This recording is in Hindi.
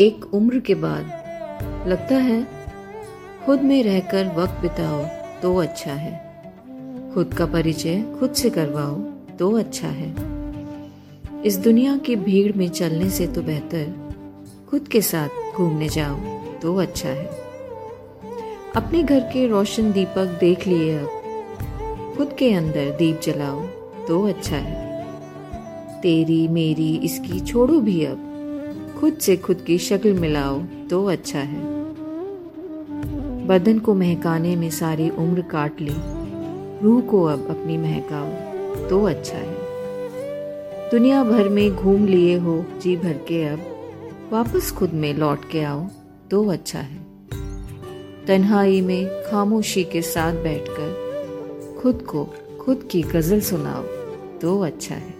एक उम्र के बाद। लगता है, खुद में रहकर वक्त बिताओ तो अच्छा है। खुद का परिचय खुद से करवाओ तो अच्छा है। इस दुनिया की भीड़ में चलने से तो बेहतर, खुद के साथ घूमने जाओ तो अच्छा है। अपने घर के रोशन दीपक देख लिए अब। खुद के अंदर दीप जलाओ तो अच्छा है। तेरी मेरी इसकी छोड़ो भी अब। खुद से खुद की शक्ल मिलाओ तो अच्छा है। बदन को महकाने में सारी उम्र काट ली। रूह को अब अपनी महकाओ तो अच्छा है। दुनिया भर में घूम लिए हो जी भर के अब, वापस खुद में लौट के आओ तो अच्छा है। तन्हाई में खामोशी के साथ बैठकर खुद को खुद की गज़ल सुनाओ तो अच्छा है।